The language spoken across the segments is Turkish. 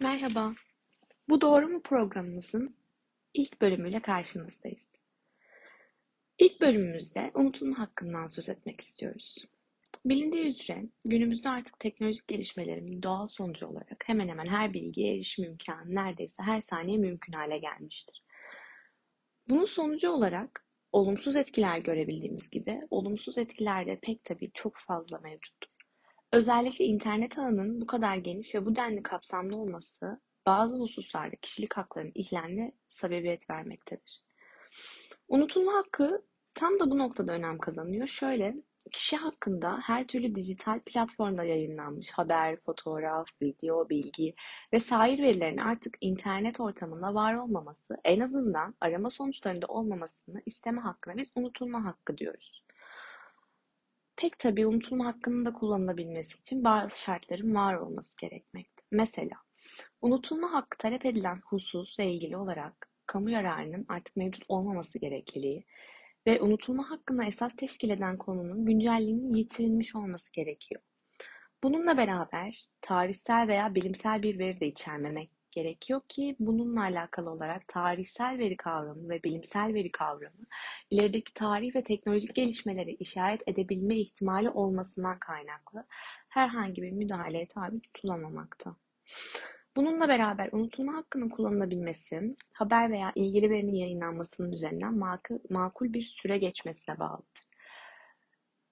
Merhaba, Bu Doğru mu programımızın ilk bölümüyle karşınızdayız. İlk bölümümüzde unutulma hakkından söz etmek istiyoruz. Bilindiği üzere günümüzde artık teknolojik gelişmelerin doğal sonucu olarak hemen hemen her bilgiye erişim imkanı neredeyse her saniye mümkün hale gelmiştir. Bunun sonucu olarak olumsuz etkiler görebildiğimiz gibi olumsuz etkiler de pek tabii çok fazla mevcuttur. Özellikle internet ağının bu kadar geniş ve bu denli kapsamlı olması bazı hususlarda kişilik haklarının ihlaline sebebiyet vermektedir. Unutulma hakkı tam da bu noktada önem kazanıyor. Şöyle, kişi hakkında her türlü dijital platformda yayınlanmış haber, fotoğraf, video, bilgi ve sair verilerin artık internet ortamında var olmaması, en azından arama sonuçlarında olmamasını isteme hakkına biz unutulma hakkı diyoruz. Pek tabii unutulma hakkının da kullanılabilmesi için bazı şartların var olması gerekmekte. Mesela unutulma hakkı talep edilen hususla ilgili olarak kamu yararının artık mevcut olmaması gerekliliği ve unutulma hakkında esas teşkil eden konunun güncelliğinin yitirilmiş olması gerekiyor. Bununla beraber tarihsel veya bilimsel bir veri de içermemek gerekiyor ki bununla alakalı olarak tarihsel veri kavramı ve bilimsel veri kavramı ilerideki tarih ve teknolojik gelişmeleri işaret edebilme ihtimali olmasından kaynaklı herhangi bir müdahaleye tabi tutulamamakta. Bununla beraber unutulma hakkının kullanılabilmesi, haber veya ilgili verinin yayınlanmasının üzerinden makul bir süre geçmesine bağlıdır.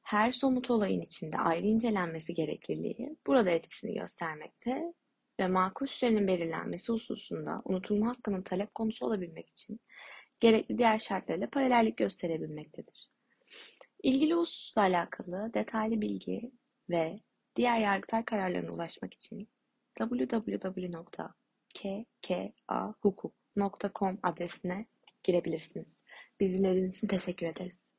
Her somut olayın içinde ayrı incelenmesi gerekliliği burada etkisini göstermekte ve makul sürenin belirlenmesi hususunda unutulma hakkının talep konusu olabilmek için gerekli diğer şartlarla paralellik gösterebilmektedir. İlgili hususla alakalı detaylı bilgi ve diğer yargıtay kararlarına ulaşmak için www.kkahukuk.com adresine girebilirsiniz. Bizi dinlediğiniz için teşekkür ederiz.